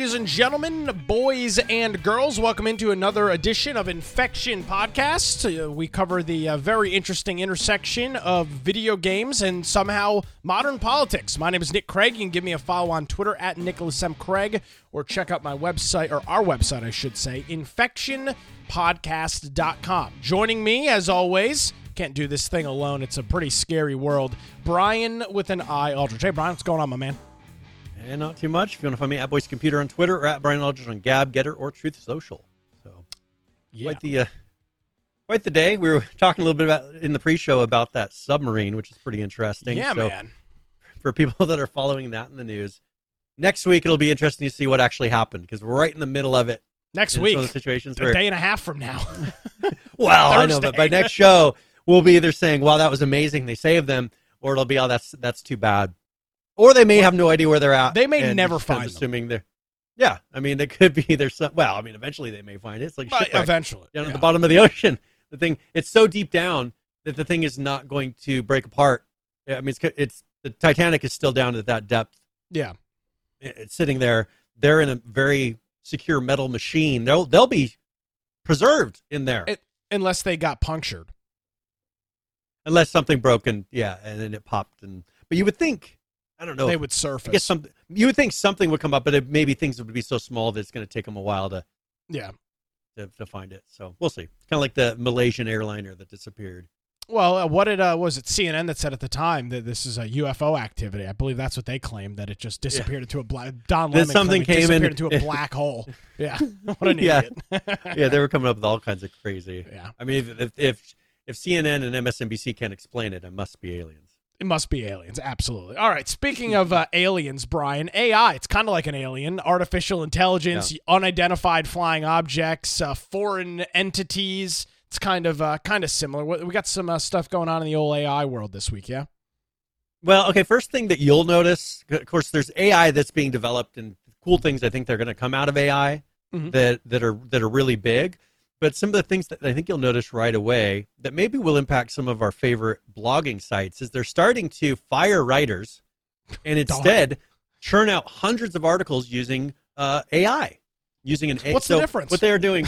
ladies and gentlemen, boys and girls. Welcome into another edition of Infection Podcast. Uh, we cover the uh, very interesting intersection of video games and somehow modern politics. My name is Nick Craig. You can give me a follow on Twitter at Nicholas M. Craig or check out my website, or our website, I should say, infectionpodcast.com. Joining me, as always, can't do this thing alone. It's a pretty scary world. Brian with an I Aldridge. Hey, Brian, what's going on, my man? And not too much. If you want to find me at Boys Computer on Twitter or at Brian Aldridge on Gab, Gettr, or Truth Social. So, Yeah. quite the uh, quite the day. We were talking a little bit about in the pre-show about that submarine, which is pretty interesting. Yeah, so man. For people that are following that in the news, next week it'll be interesting to see what actually happened because we're right in the middle of it. Next week, some of the situations a where, day and a half from now. well, I know, but by next show we'll be either saying, "Wow, that was amazing, they saved them," or it'll be, "Oh, that's that's too bad," or they may have no idea where they're at. They may never just kind of find them. assuming they're. Yeah, I mean, they could be there's some. Well, I mean, eventually they may find it. It's like shipwreck eventually. down yeah. at the bottom of the ocean. The thing, it's so deep down that the thing is not going to break apart. I mean, it's it's the Titanic is still down at that depth. Yeah. It's sitting there. They're in a very secure metal machine. They'll they'll be preserved in there It- Unless they got punctured. unless something broken. Yeah, and then it popped. And but you would think, I don't know. they would surface. I guess some you would think something would come up, but it, maybe things would be so small that it's going to take them a while to, yeah. to to find it. So we'll see. Kind of like the Malaysian airliner that disappeared. Well, uh, what did uh, was it CNN that said at the time that this is a UFO activity? I believe that's what they claimed that it just disappeared into a black. Don Lemon something came in- disappeared into a black hole. Yeah, what an Yeah. idiot. yeah, they were coming up with all kinds of crazy. Yeah. I mean, if if if CNN and MSNBC can't explain it, it must be aliens. It must be aliens, absolutely. All right, speaking of uh, aliens, Brian, AI, it's kind of like an alien, artificial intelligence, unidentified flying objects, uh, foreign entities. It's kind of uh, kind of similar. We we got some uh, stuff going on in the old AI world this week, yeah. Well, okay. First thing that you'll notice, of course, there's AI that's being developed, and cool things I think they're going to come out of AI Mhm. that that are that are really big. But some of the things that I think you'll notice right away that maybe will impact some of our favorite blogging sites is they're starting to fire writers and instead churn out hundreds of articles using uh, AI, using an A- What's the difference? What they are doing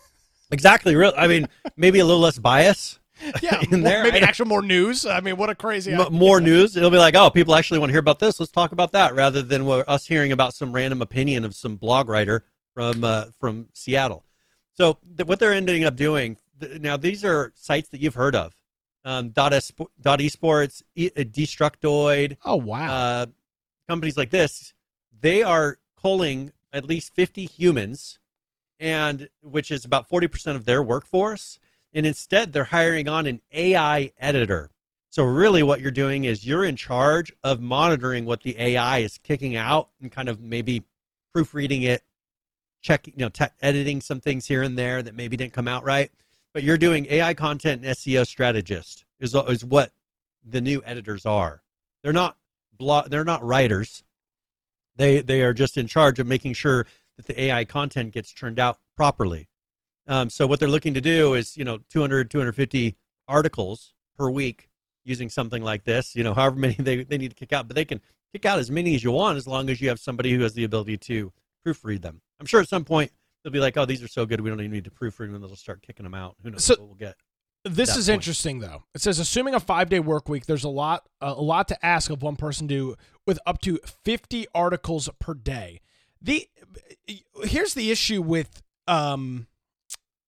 exactly. Real. I mean, maybe a little less bias. Yeah, in more- there. maybe actual more news. I mean, what a crazy M- more news. It'll be like, oh, people actually want to hear about this. Let's talk about that, rather than us hearing about some random opinion of some blog writer from uh, from Seattle. So th- what they're ending up doing th- now, these are sites that you've heard of. Um, dot, espo- dot esports, e- uh, Destructoid, Oh wow! uh, companies like this, they are culling at least 50 humans, and which is about 40% of their workforce. And instead, they're hiring on an AI editor. So really, what you're doing is you're in charge of monitoring what the AI is kicking out and kind of maybe proofreading it, checking, you know, te- editing some things here and there that maybe didn't come out right. But you're doing AI content and SEO strategist is is what the new editors are. They're not blog, they're not writers. They they are just in charge of making sure that the AI content gets turned out properly. Um, so what they're looking to do is, you know, 200, 250 articles per week using something like this. You know, however many they, they need to kick out, but they can kick out as many as you want as long as you have somebody who has the ability to proofread them. I'm sure at some point they'll be like, oh, these are so good, we don't even need to proofread them, they'll start kicking them out. Who knows So- what we'll get. This is point. interesting though. It says assuming a 5-day work week, there's a lot a lot to ask of one person to do with up to 50 articles per day. The here's the issue with um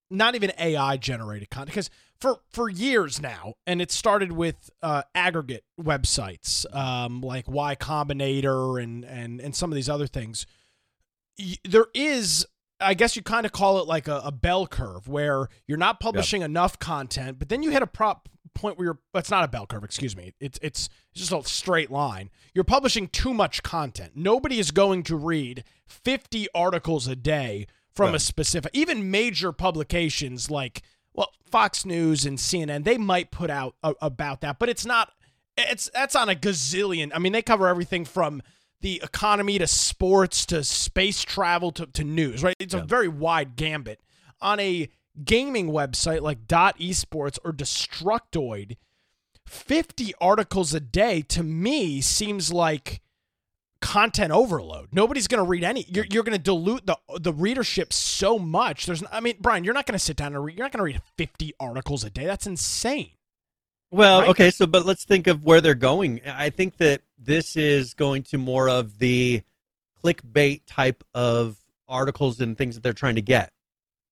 not even AI generated content because for for years now, and it started with uh, aggregate websites um, like Y Combinator and and and some of these other things. There is, I guess you kind of call it like a, a bell curve where you're not publishing enough content, but then you hit a prop point where you're. It's not a bell curve, excuse me. It's it's it's just a straight line. You're publishing too much content. Nobody is going to read 50 articles a day from a specific, even major publications like well Fox News and CNN. They might put out a, about that, but it's not. It's that's on a gazillion. I mean, they cover everything from the economy to sports to space travel to, to news. Right? It's a very wide gambit on a gaming website like Dot Esports or Destructoid. 50 articles a day to me seems like content overload. Nobody's going to read any. You're, you're going to dilute the the readership so much. There's, I mean, Brian, you're not going to sit down and read. You're not going to read 50 articles a day. That's insane. Well, right? okay, so but let's think of where they're going. I think that this is going to more of the clickbait type of articles and things that they're trying to get.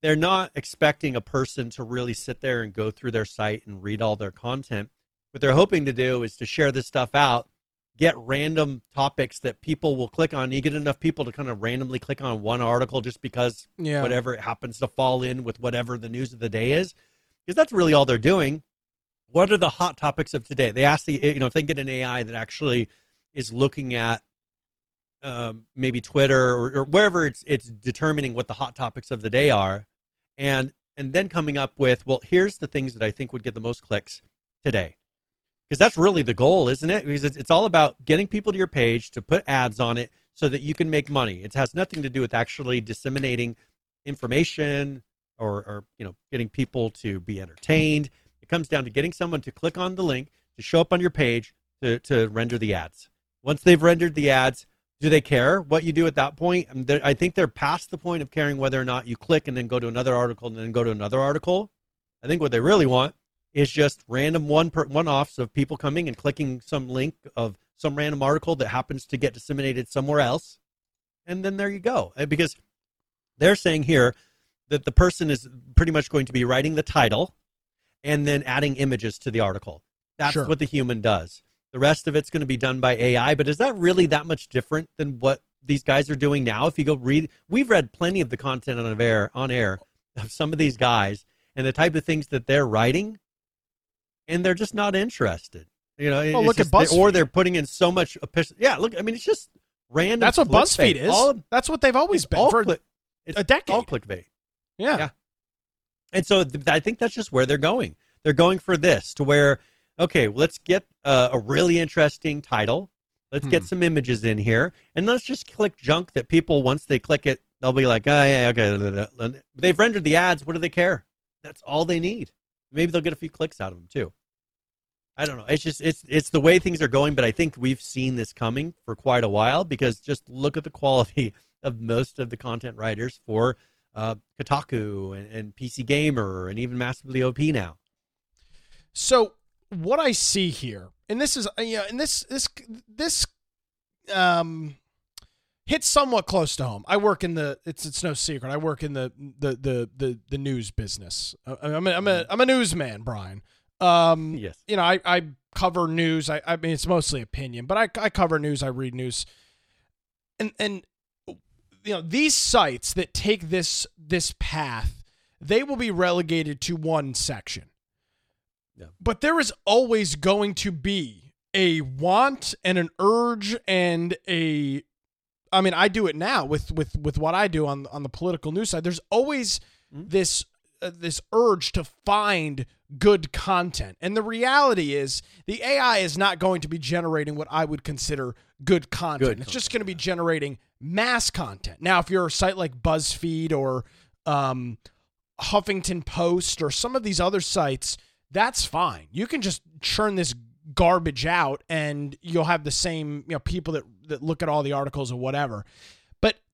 They're not expecting a person to really sit there and go through their site and read all their content. What they're hoping to do is to share this stuff out get random topics that people will click on. You get enough people to kind of randomly click on one article just because yeah. whatever it happens to fall in with whatever the news of the day is. Because that's really all they're doing. What are the hot topics of today? They ask the, you know, if they get an AI that actually is looking at um, maybe Twitter or, or wherever it's it's determining what the hot topics of the day are, and and then coming up with, well, here's the things that I think would get the most clicks today because that's really the goal, isn't it? Because it's, all about getting people to your page to put ads on it so that you can make money. It has nothing to do with actually disseminating information or, or you know getting people to be entertained. It comes down to getting someone to click on the link to show up on your page to, to render the ads. Once they've rendered the ads, do they care what you do at that point? Um, I think they're past the point of caring whether or not you click and then go to another article and then go to another article. I think what they really want is just random one per, one offs of people coming and clicking some link of some random article that happens to get disseminated somewhere else, and then there you go. Uh, because they're saying here that the person is pretty much going to be writing the title and then adding images to the article. That's sure. what the human does. The rest of it's going to be done by AI. But is that really that much different than what these guys are doing now? If you go read, we've read plenty of the content on air on air of some of these guys and the type of things that they're writing and they're just not interested. You know, well, look just, at BuzzFeed. or they're putting in so much. Yeah, look. I mean, it's just random. That's what BuzzFeed is. All, That's what they've always been for cli- a decade. All clickbait. Yeah. yeah. And so th- I think that's just where they're going. They're going for this to where, okay, let's get uh, a really interesting title. Let's hmm. get some images in here, and let's just click junk that people once they click it, they'll be like, oh yeah, okay. They've rendered the ads. What do they care? That's all they need. Maybe they'll get a few clicks out of them too. I don't know. It's just it's it's the way things are going, but I think we've seen this coming for quite a while because just look at the quality of most of the content writers for uh, Kotaku and, and PC Gamer and even Massively OP now. So what I see here, and this is yeah, and this this this um hits somewhat close to home. I work in the it's it's no secret. I work in the the the the, the news business. I'm a, I'm a I'm a newsman, Brian. Um, yes. You know, I I cover news. I I mean, it's mostly opinion, but I I cover news. I read news, and and you know these sites that take this this path, they will be relegated to one section. Yeah. But there is always going to be a want and an urge and a I mean, I do it now with with with what I do on on the political news side. There's always mm-hmm. this uh, this urge to find good content. And the reality is the AI is not going to be generating what I would consider good content. Good it's content, just going to be generating mass content. Now, if you're a site like BuzzFeed or um, Huffington Post or some of these other sites, that's fine. You can just churn this garbage out and you'll have the same you know people that that look at all the articles or whatever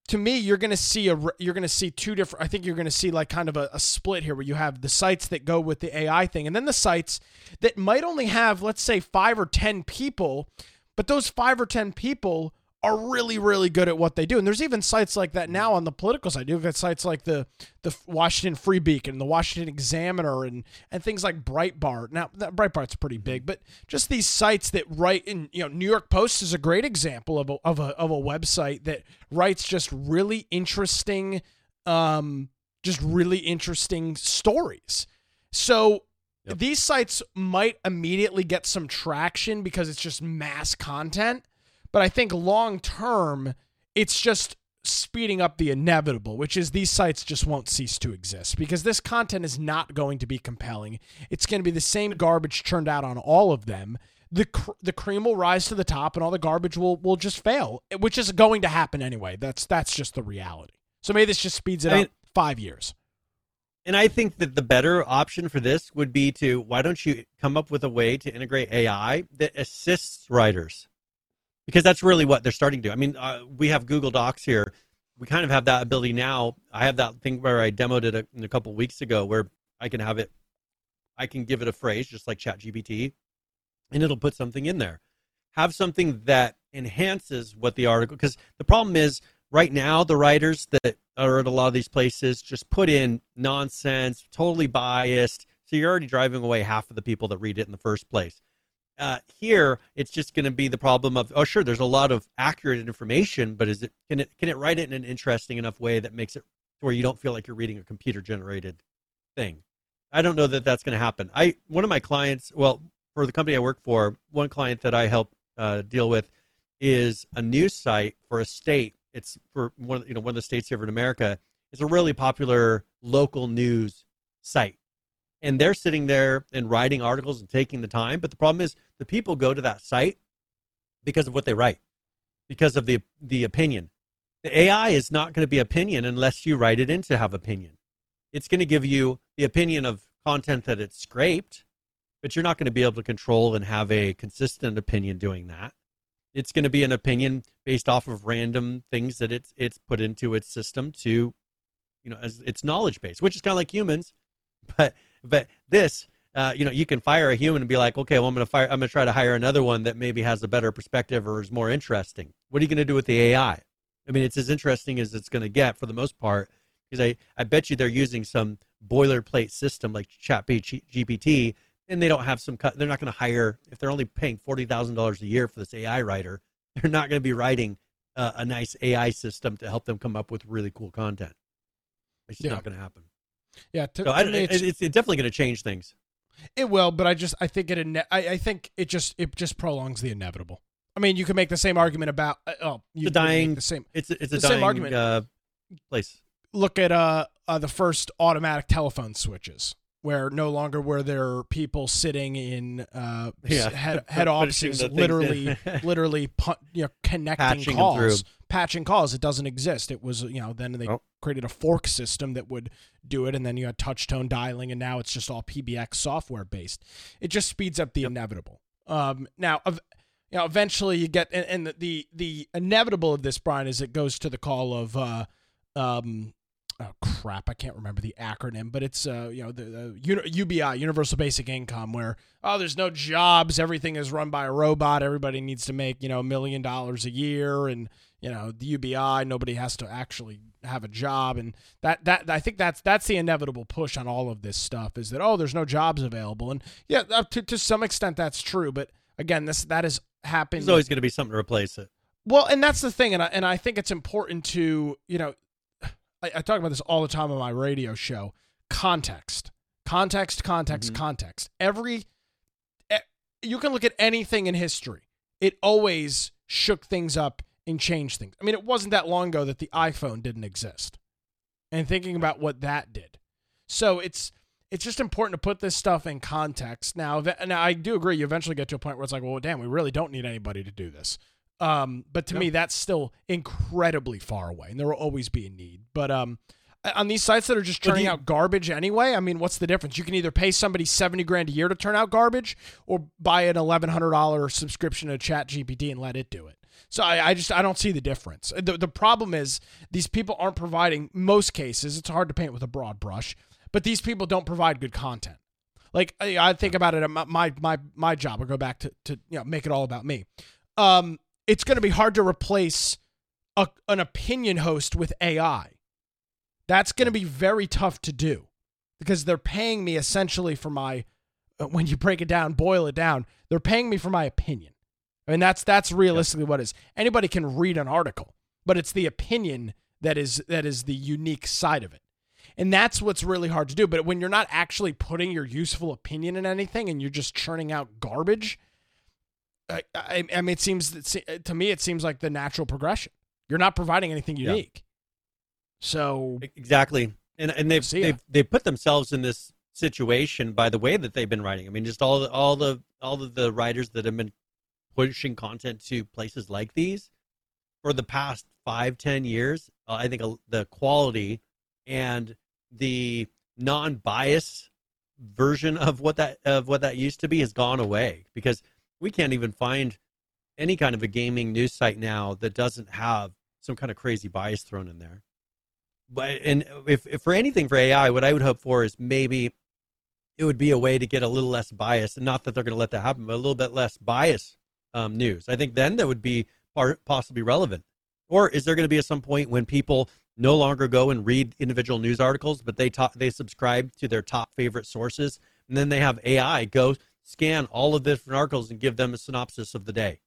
to me you're going to see a you're going to see two different i think you're going to see like kind of a, a, split here where you have the sites that go with the ai thing and then the sites that might only have let's say five or ten people but those five or ten people are really really good at what they do. And there's even sites like that now on the political side. You've got sites like the the washington free beacon the washington examiner and and things like breitbart. Now that breitbart's pretty big but just these sites that write in you know new york post is a great example of a of a, of a website that writes just really interesting um just really interesting stories. So Yep. These sites might immediately get some traction because it's just mass content, but I think long term, it's just speeding up the inevitable, which is these sites just won't cease to exist because this content is not going to be compelling. It's going to be the same garbage churned out on all of them. The cr- the cream will rise to the top, and all the garbage will will just fail, which is going to happen anyway. That's that's just the reality. So maybe this just speeds it I mean, up five years. And I think that the better option for this would be to why don't you come up with a way to integrate AI that assists writers? Because that's really what they're starting to do. I mean, uh, we have Google Docs here. We kind of have that ability now. I have that thing where I demoed it a, a couple weeks ago, where I can have it. I can give it a phrase just like ChatGPT, and it'll put something in there. Have something that enhances what the article. Because the problem is right now the writers that are at a lot of these places just put in nonsense, totally biased. So you're already driving away half of the people that read it in the first place. Uh, here, it's just going to be the problem of oh, sure, there's a lot of accurate information, but is it can it can it write it in an interesting enough way that makes it where you don't feel like you're reading a computer generated thing? I don't know that that's going to happen. I one of my clients, well, for the company I work for, one client that I help uh, deal with is a news site for a state. It's for one, you know, one of the states here in America. It's a really popular local news site and they're sitting there and writing articles and taking the time. But the problem is the people go to that site because of what they write, because of the the opinion. The AI is not going to be opinion unless you write it in to have opinion. It's going to give you the opinion of content that it's scraped, but you're not going to be able to control and have a consistent opinion doing that. It's going to be an opinion based off of random things that it's it's put into its system to, you know, as its knowledge base, which is kind of like humans, but but this, uh, you know, you can fire a human and be like, okay, well, I'm going to fire, I'm going to try to hire another one that maybe has a better perspective or is more interesting. What are you going to do with the AI? I mean, it's as interesting as it's going to get for the most part, because I, I bet you they're using some boilerplate system like ChatGPT, and they don't have some cut. They're not going to hire if they're only paying forty thousand dollars a year for this AI writer. They're not going to be writing uh, a nice AI system to help them come up with really cool content. It's just yeah. not going to happen. Yeah, to, so I, it's, it's, it's definitely going to change things. It will, but I just I think it I, I think it just it just prolongs the inevitable. I mean, you can make the same argument about uh, oh, you the dying the same. It's it's a the dying, same argument. Uh, place. Look at uh, uh the first automatic telephone switches where no longer were there people sitting in uh, yeah. head, head offices literally literally you know connecting patching calls patching calls it doesn't exist it was you know then they oh. created a fork system that would do it and then you had touch tone dialing and now it's just all pbx software based it just speeds up the yep. inevitable um, now you know eventually you get and, and the, the, the inevitable of this brian is it goes to the call of uh, um, oh crap, I can't remember the acronym, but it's uh, you know the, the UBI, Universal Basic Income, where oh, there's no jobs, everything is run by a robot, everybody needs to make you know a million dollars a year, and you know the UBI, nobody has to actually have a job, and that that I think that's that's the inevitable push on all of this stuff is that oh, there's no jobs available, and yeah, to to some extent that's true, but again, this that has happened. There's always going to be something to replace it. Well, and that's the thing, and I, and I think it's important to you know I, I, talk about this all the time on my radio show. Context, context, context, mm-hmm. context. Every you can look at anything in history. It always shook things up and changed things. I mean, it wasn't that long ago that the iPhone didn't exist. And thinking about what that did. So it's it's just important to put this stuff in context. Now, now I do agree. You eventually get to a point where it's like, well, damn, we really don't need anybody to do this. Um, but to yep. me, that's still incredibly far away, and there will always be a need. But um, on these sites that are just turning out garbage anyway, I mean, what's the difference? You can either pay somebody seventy grand a year to turn out garbage, or buy an eleven hundred dollar subscription to Chat GPT and let it do it. So I, I, just I don't see the difference. The the problem is these people aren't providing most cases. It's hard to paint with a broad brush, but these people don't provide good content. Like I, I think about it, my my my job. I go back to to you know make it all about me. Um, it's going to be hard to replace a, an opinion host with AI. That's going to be very tough to do because they're paying me essentially for my uh, when you break it down, boil it down, they're paying me for my opinion. I mean that's that's realistically what is. Anybody can read an article, but it's the opinion that is that is the unique side of it. And that's what's really hard to do. But when you're not actually putting your useful opinion in anything and you're just churning out garbage, I, I, I mean, it seems to me, it seems like the natural progression. You're not providing anything unique. Yeah. So exactly, and and they've they've they put themselves in this situation by the way that they've been writing. I mean, just all the all the all of the writers that have been pushing content to places like these for the past five ten years. Uh, I think the quality and the non-bias version of what that of what that used to be has gone away because we can't even find any kind of a gaming news site now that doesn't have some kind of crazy bias thrown in there. But and if, if for anything for AI, what I would hope for is maybe it would be a way to get a little less bias, and not that they're going to let that happen, but a little bit less bias um, news. I think then that would be part, possibly relevant. Or is there going to be at some point when people no longer go and read individual news articles, but they talk, they subscribe to their top favorite sources, and then they have AI go scan all of the different articles and give them a synopsis of the day.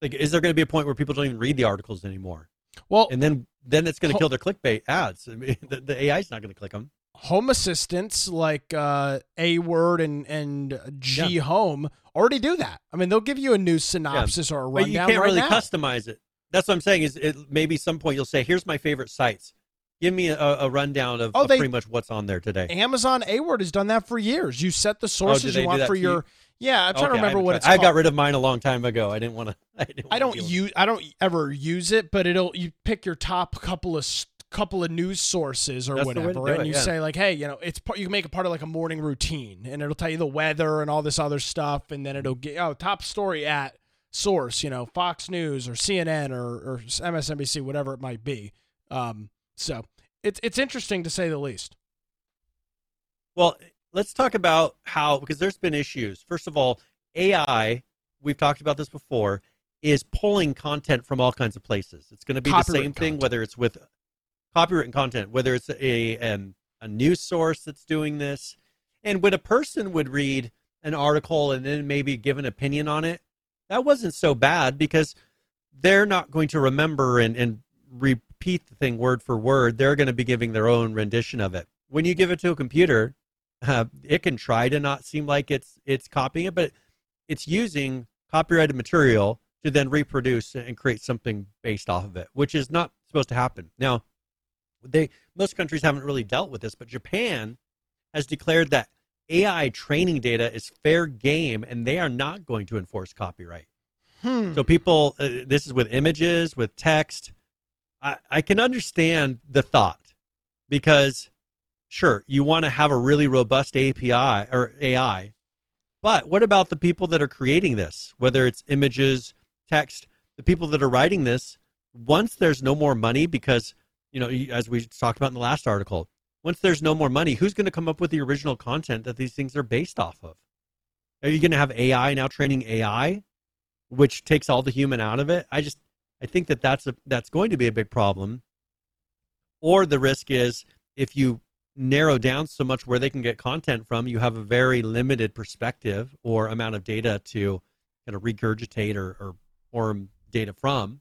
Like, is there going to be a point where people don't even read the articles anymore? Well, and then then it's going to kill their clickbait ads. I mean, the, the AI is not going to click them. Home assistants like uh, A Word and and G yeah. Home already do that. I mean, they'll give you a news synopsis yeah. or a rundown. But you can't right really now. customize it. That's what I'm saying. Is it maybe some point you'll say, "Here's my favorite sites." Give me a, a rundown of, oh, of they, pretty much what's on there today. Amazon A Word has done that for years. You set the sources oh, you want for your. You? Yeah, I'm trying okay, to remember what it's. Called. I called. got rid of mine a long time ago. I didn't want to. I, I don't use. I don't ever use it, but it'll. You pick your top couple of couple of news sources or That's whatever, and it, you yeah. say like, hey, you know, it's part, you can make it part of like a morning routine, and it'll tell you the weather and all this other stuff, and then it'll get oh top story at source, you know, Fox News or CNN or, or MSNBC, whatever it might be. Um, so it's it's interesting to say the least. Well, let's talk about how because there's been issues. First of all, AI, we've talked about this before, is pulling content from all kinds of places. It's going to be the same content. thing whether it's with copyright content, whether it's a um, a news source that's doing this, and when a person would read an article and then maybe give an opinion on it, that wasn't so bad because they're not going to remember and, and repeat the thing word for word. They're going to be giving their own rendition of it. When you give it to a computer, uh, it can try to not seem like it's it's copying it, but it's using copyrighted material to then reproduce and create something based off of it, which is not supposed to happen. Now, they most countries haven't really dealt with this, but Japan has declared that AI training data is fair game, and they are not going to enforce copyright. Hmm. So people, uh, this is with images, with text. I, I can understand the thought because, sure, you want to have a really robust API or AI, but what about the people that are creating this? Whether it's images, text, the people that are writing this. Once there's no more money because you know, as we talked about in the last article, once there's no more money, who's going to come up with the original content that these things are based off of? Are you going to have AI now training AI, which takes all the human out of it? I just I think that that's a that's going to be a big problem. Or the risk is if you narrow down so much where they can get content from, you have a very limited perspective or amount of data to kind of regurgitate or, or form data from.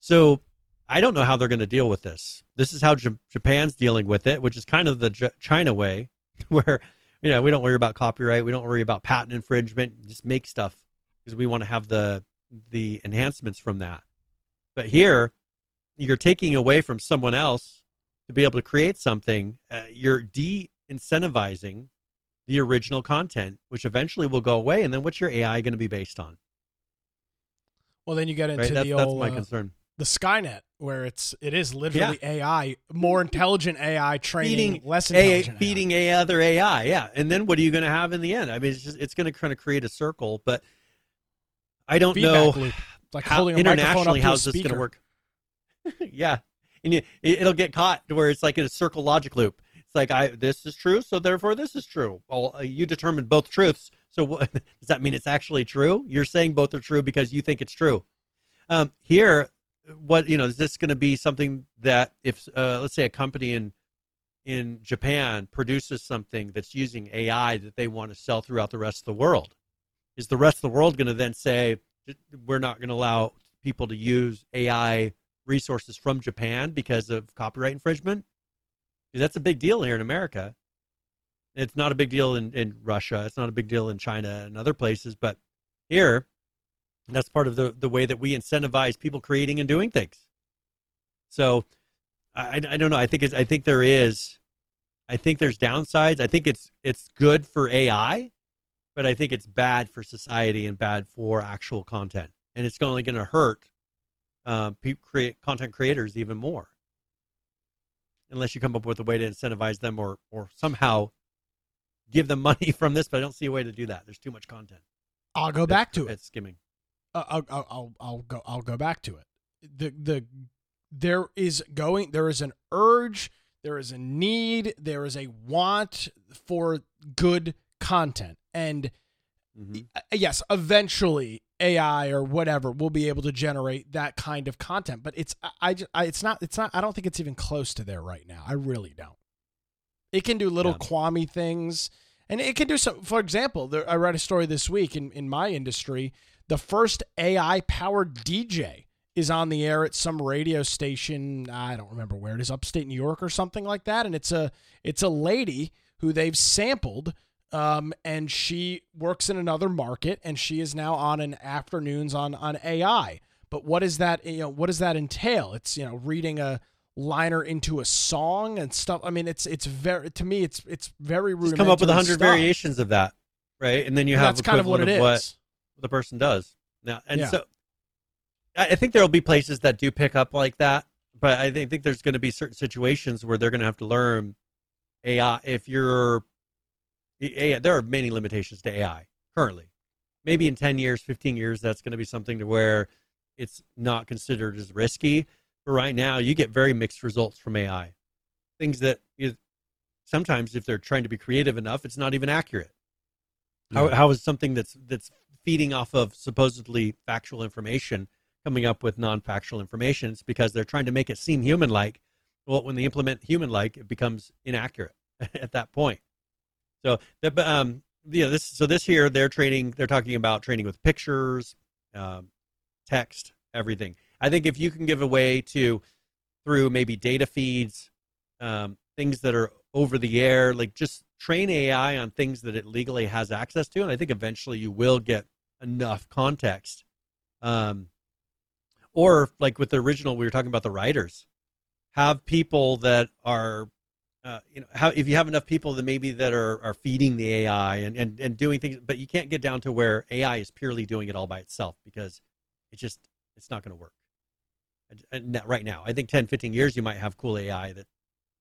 So I don't know how they're going to deal with this. This is how J- Japan's dealing with it, which is kind of the J- China way, where you know we don't worry about copyright, we don't worry about patent infringement, just make stuff because we want to have the the enhancements from that. But here, you're taking away from someone else to be able to create something. Uh, you're de-incentivizing the original content, which eventually will go away. And then what's your AI going to be based on? Well, then you get into right? the old that's my uh, concern the Skynet, where it's it is literally yeah. AI, more intelligent AI training, feeding less intelligent AI, feeding AI. other AI. Yeah, and then what are you going to have in the end? I mean, it's just it's going to kind of create a circle, but I don't know loop. like how holding a internationally how's this going to work. yeah, and you, it'll get caught to where it's like in a circle logic loop. It's like I this is true, so therefore this is true. Well, uh, you determined both truths, so what, does that mean it's actually true? You're saying both are true because you think it's true. Um, here, what you know is this going to be something that if uh, let's say a company in in Japan produces something that's using AI that they want to sell throughout the rest of the world, is the rest of the world going to then say we're not going to allow people to use AI resources from Japan because of copyright infringement? That's a big deal here in America. It's not a big deal in, in Russia. It's not a big deal in China and other places, but here that's part of the, the way that we incentivize people creating and doing things. So I, I don't know. I think it's, I think there is, I think there's downsides. I think it's it's good for AI, but I think it's bad for society and bad for actual content. And it's only going to hurt uh, create content creators even more, unless you come up with a way to incentivize them or or somehow give them money from this. But I don't see a way to do that. There's too much content. I'll go back to it. It's skimming. uh, I'll, I'll, I'll, I'll go. I'll go back to it. The the there is going. There is an urge. There is a need. There is a want for good content, and Mhm. uh, yes, eventually AI or whatever will be able to generate that kind of content. But it's I, I, it's not it's not I don't think it's even close to there right now. I really don't. It can do little Yeah. quammy things, and it can do some. For example, there, I read a story this week in in my industry. The first AI powered DJ is on the air at some radio station. I don't remember where it is, upstate New York or something like that. And it's a it's a lady who they've sampled um, and she works in another market and she is now on an afternoons on on AI. But what is that? You know, what does that entail? It's you know reading a liner into a song and stuff. I mean, it's it's very to me it's it's very Just come up with a hundred variations of that, right? And then you And have that's kind of what it equivalent is. of what the person does now. And Yeah. so, I I think there will be places that do pick up like that, but I think, think there's going to be certain situations where they're going to have to learn AI. If you're, AI, there are many limitations to AI currently. Maybe in ten years, fifteen years, that's going to be something to where it's not considered as risky. But right now, you get very mixed results from AI. Things that you, sometimes, if they're trying to be creative enough, it's not even accurate. How, how is something that's that's feeding off of supposedly factual information coming up with non-factual information? It's because they're trying to make it seem human-like. Well, when they implement human-like, it becomes inaccurate at that point. So, the, um, this so this here they're training. They're talking about training with pictures, um, text, everything. I think if you can give away to through maybe data feeds, um, things that are over the air, like just train AI on things that it legally has access to, and I think eventually you will get enough context. Um, or like with the original, we were talking about the writers. Have people that are, uh, you know, how if you have enough people that maybe that are are feeding the AI and and and doing things, but you can't get down to where AI is purely doing it all by itself because it just it's not going to work. And- And right now, I think 10, 15 years, you might have cool AI that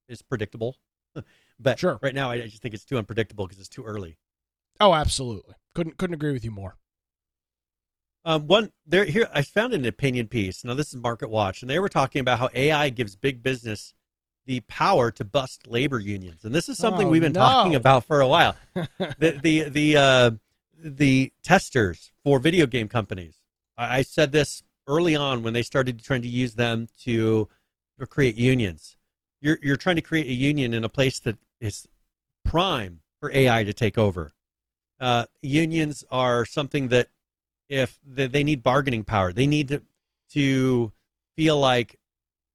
is predictable. but Sure. right now, I I just think it's too unpredictable because it's too early. Oh, absolutely. Couldn't couldn't agree with you more. Um, one there here, I found an opinion piece. Now this is Market Watch, and they were talking about how AI gives big business the power to bust labor unions, and this is something Oh, we've been no. talking about for a while. the the the uh, the testers for video game companies. I, I said this early on when they started trying to use them to, create unions. You're you're trying to create a union in a place that is prime for AI to take over. Uh, unions are something that if they, they need bargaining power, they need to to feel like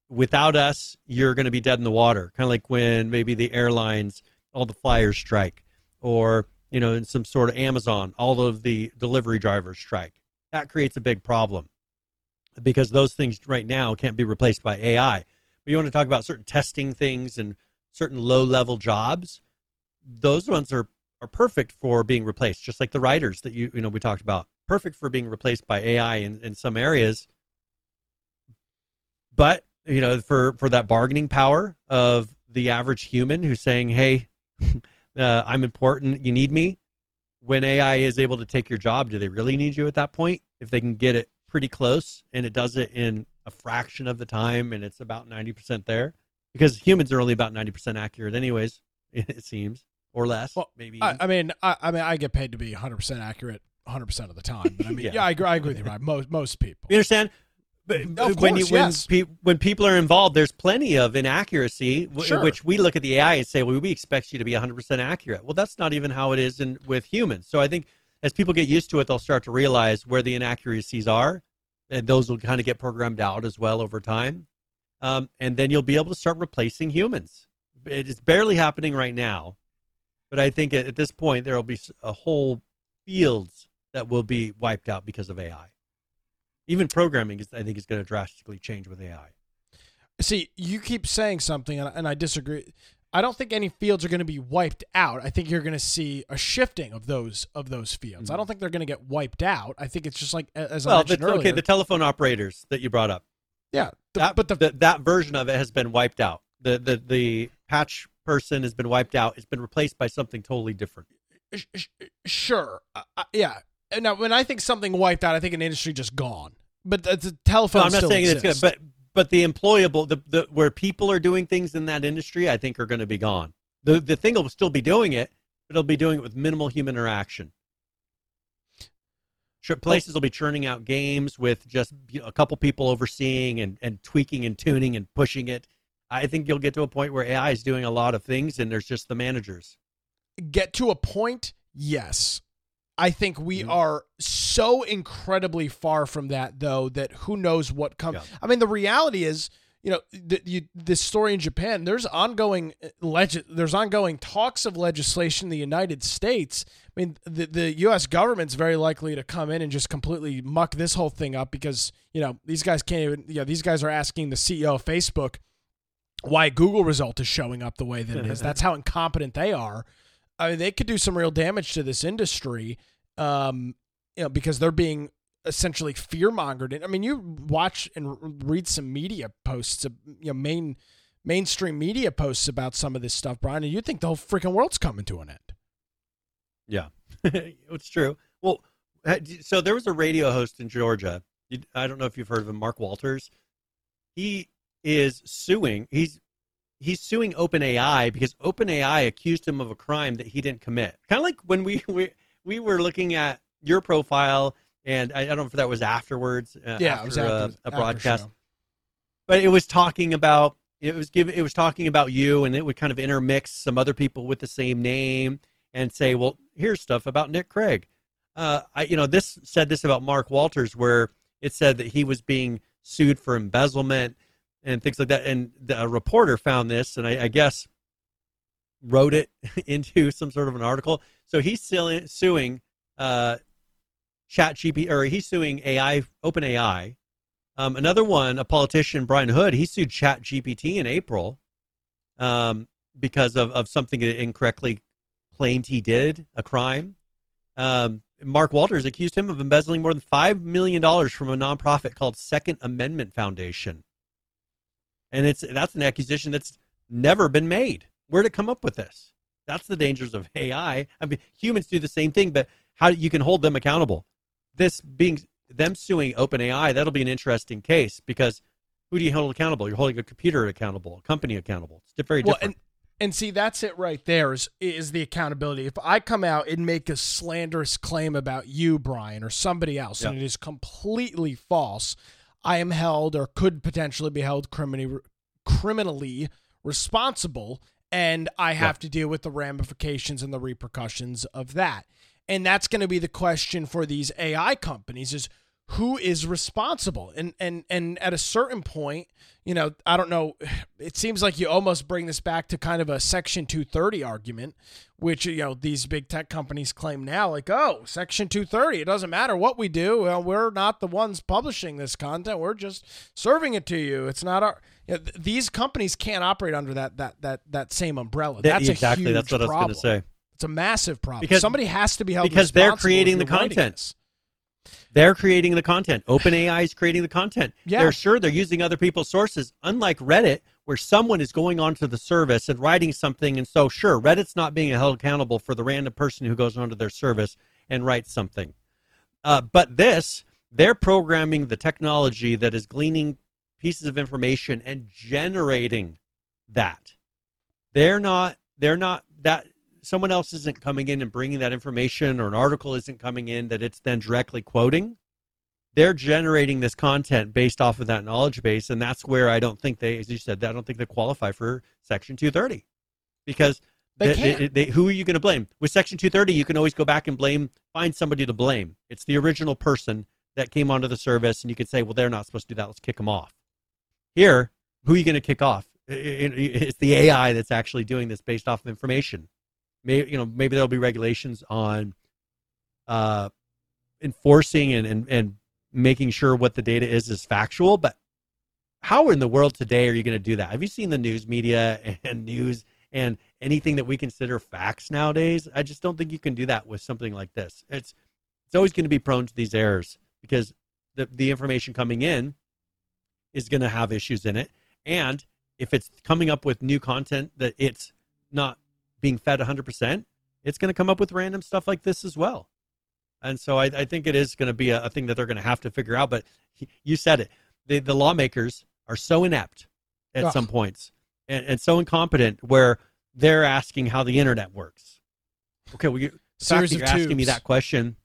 without us, you're going to be dead in the water. Kind of like when maybe the airlines, all the flyers strike, or you know, in some sort of Amazon, all of the delivery drivers strike. That creates a big problem because those things right now can't be replaced by AI. But you want to talk about certain testing things and certain low level jobs, those ones are are perfect for being replaced, just like the writers that you you know we talked about. Perfect for being replaced by AI in, in some areas. But, you know, for, for that bargaining power of the average human who's saying, Hey, uh, I'm important, you need me. When AI is able to take your job, do they really need you at that point? If they can get it pretty close and it does it in a fraction of the time and it's about 90% there because humans are only about 90% accurate anyways it seems or less Well, maybe I, I mean, I, I mean, I get paid to be 100 percent accurate 100 percent of the time. But I mean, Yeah. yeah, I, agree, I agree with you, right Most most people. you understand but Of when you course, when, yes. pe- when people are involved there's plenty of inaccuracy w- Sure. which we look at the ai and say well we expect you to be 100% accurate. Well that's not even how it is in with humans. So i think as people get used to it they'll start to realize where the inaccuracies are and those will kind of get programmed out as well over time. Um, and then you'll be able to start replacing humans. It is barely happening right now but i think at, at this point there will be a whole fields that will be wiped out because of ai even programming is i think is going to drastically change with ai See, you keep saying something, and, and I disagree. I don't think any fields are going to be wiped out. I think you're going to see a shifting of those of those fields. I don't think they're going to get wiped out. I think it's just like as I Mm-hmm. mentioned the, earlier. okay the telephone operators that you brought up yeah, the- that, but the that that version of it has been wiped out the the the patch person has been wiped out it's been replaced by something totally different sure, uh, yeah. Now when I think something wiped out, I think an industry just gone. But the, the telephone. No, I'm not saying exists. it's good, but but the employable, the, the where people are doing things in that industry, I think are going to be gone. The the thing will still be doing it, but it'll be doing it with minimal human interaction. Places will be churning out games with just you know, a couple people overseeing and, and tweaking and tuning and pushing it. I think you'll get to a point where AI is doing a lot of things and there's just the managers. get to a point, yes. I think we Mhm. are so incredibly far from that, though, that who knows what comes. Yeah. I mean, the reality is, you know, the, you, this story in Japan. There's ongoing leg- There's ongoing talks of legislation in the United States. I mean, the the U.S. government's very likely to come in and just completely muck this whole thing up because you know these guys can't even. You know, these guys are asking the CEO of Facebook why Google result is showing up the way that it is. That's how incompetent they are. I mean, they could do some real damage to this industry, um, you know, because they're being essentially fear mongered. I mean, you watch and read some media posts, uh, you know, main mainstream media posts about some of this stuff, Brian, and you think the whole freaking world's coming to an end. Yeah, it's true. Well, so there was a radio host in Georgia. I don't know if you've heard of him, Mark Walters. He is suing. He's he's suing OpenAI because OpenAI accused him of a crime that he didn't commit. Kind of like when we we we were looking at your profile, and I, I don't know if that was afterwards. Uh, Yeah, after, it was uh, after, a after broadcast but it was talking about it was give it was talking about you and it would kind of intermix some other people with the same name and say well here's stuff about nick craig uh, I, you know this said this about mark walters where it said that he was being sued for embezzlement and things like that and the, a reporter found this and I, I guess wrote it into some sort of an article so he's suing, suing uh, chat gp or he's suing ai open ai um, another one, a politician, Brian Hood, he sued Chat GPT in April um, because of, of something that incorrectly claimed he did, a crime. Um, Mark Walters accused him of embezzling more than $5 million from a nonprofit called Second Amendment Foundation. And it's that's an accusation that's never been made. Where'd it come up with this? That's the dangers of AI. I mean, humans do the same thing, but how you can hold them accountable. This being them suing OpenAI, that'll be an interesting case because who do you hold accountable? You're holding a computer accountable, a company accountable. It's very Well, different. and and see that's it right there is is the accountability. If I come out and make a slanderous claim about you, Brian, or somebody else, and it is completely false, I am held or could potentially be held criminally criminally responsible, and I have to deal with the ramifications and the repercussions of that. And that's going to be the question for these AI companies: is who is responsible. And and and at a certain point you know i don't know it seems like you almost bring this back to kind of a section 230 argument which you know these big tech companies claim now like oh section 230 it doesn't matter what we do. Well, we're not the ones publishing this content. We're just serving it to you. It's not our you know, th- these companies can't operate under that that that that same umbrella. That- that's exactly. a huge That's what I was going to say. it's a massive problem. Because- somebody has to be held because they're creating the writing content. They're creating the content. OpenAI is creating the content. Yeah. They're sure they're using other people's sources, unlike Reddit, where someone is going onto the service and writing something. And so, sure, Reddit's not being held accountable for the random person who goes onto their service and writes something. Uh, but this, they're programming the technology that is gleaning pieces of information and generating that. They're not. They're not that. Someone else isn't coming in and bringing that information, or an article isn't coming in that it's then directly quoting. They're generating this content based off of that knowledge base, and that's where I don't think they, as you said, I don't think they qualify for Section 230 because They they- they- who are you going to blame? With Section 230, you can always go back and blame, find somebody to blame. It's the original person that came onto the service, and you could say, well, they're not supposed to do that. Let's kick them off. Here, who are you going to kick off? It's the AI that's actually doing this based off of information. Maybe you know, maybe there'll be regulations on uh, enforcing and, and and making sure what the data is is factual. But how in the world today are you going to do that? Have you seen the news media and news and anything that we consider facts nowadays? I just don't think you can do that with something like this. It's it's always going to be prone to these errors because the the information coming in is going to have issues in it, and if it's coming up with new content that it's not being fed 100%, it's going to come up with random stuff like this as well. And so I, I think it is going to be a, a thing that they're going to have to figure out. But you said it. The, the lawmakers are so inept at some points and, and so incompetent where they're asking how the internet works. Okay, well, you, the fact that you're asking me that question,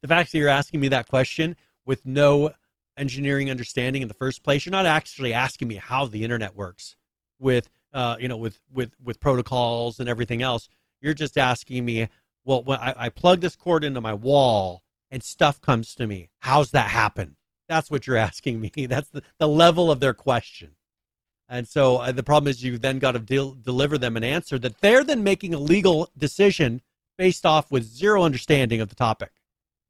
the fact that you're asking me that question with no engineering understanding in the first place, you're not actually asking me how the internet works with, uh, you know, with with with protocols and everything else. You're just asking me, well, when I, I plug this cord into my wall and stuff comes to me, how's that happen? That's what you're asking me. That's the, the level of their question. And so uh, the problem is you then got to del- deliver them an answer that they're then making a legal decision based off with zero understanding of the topic.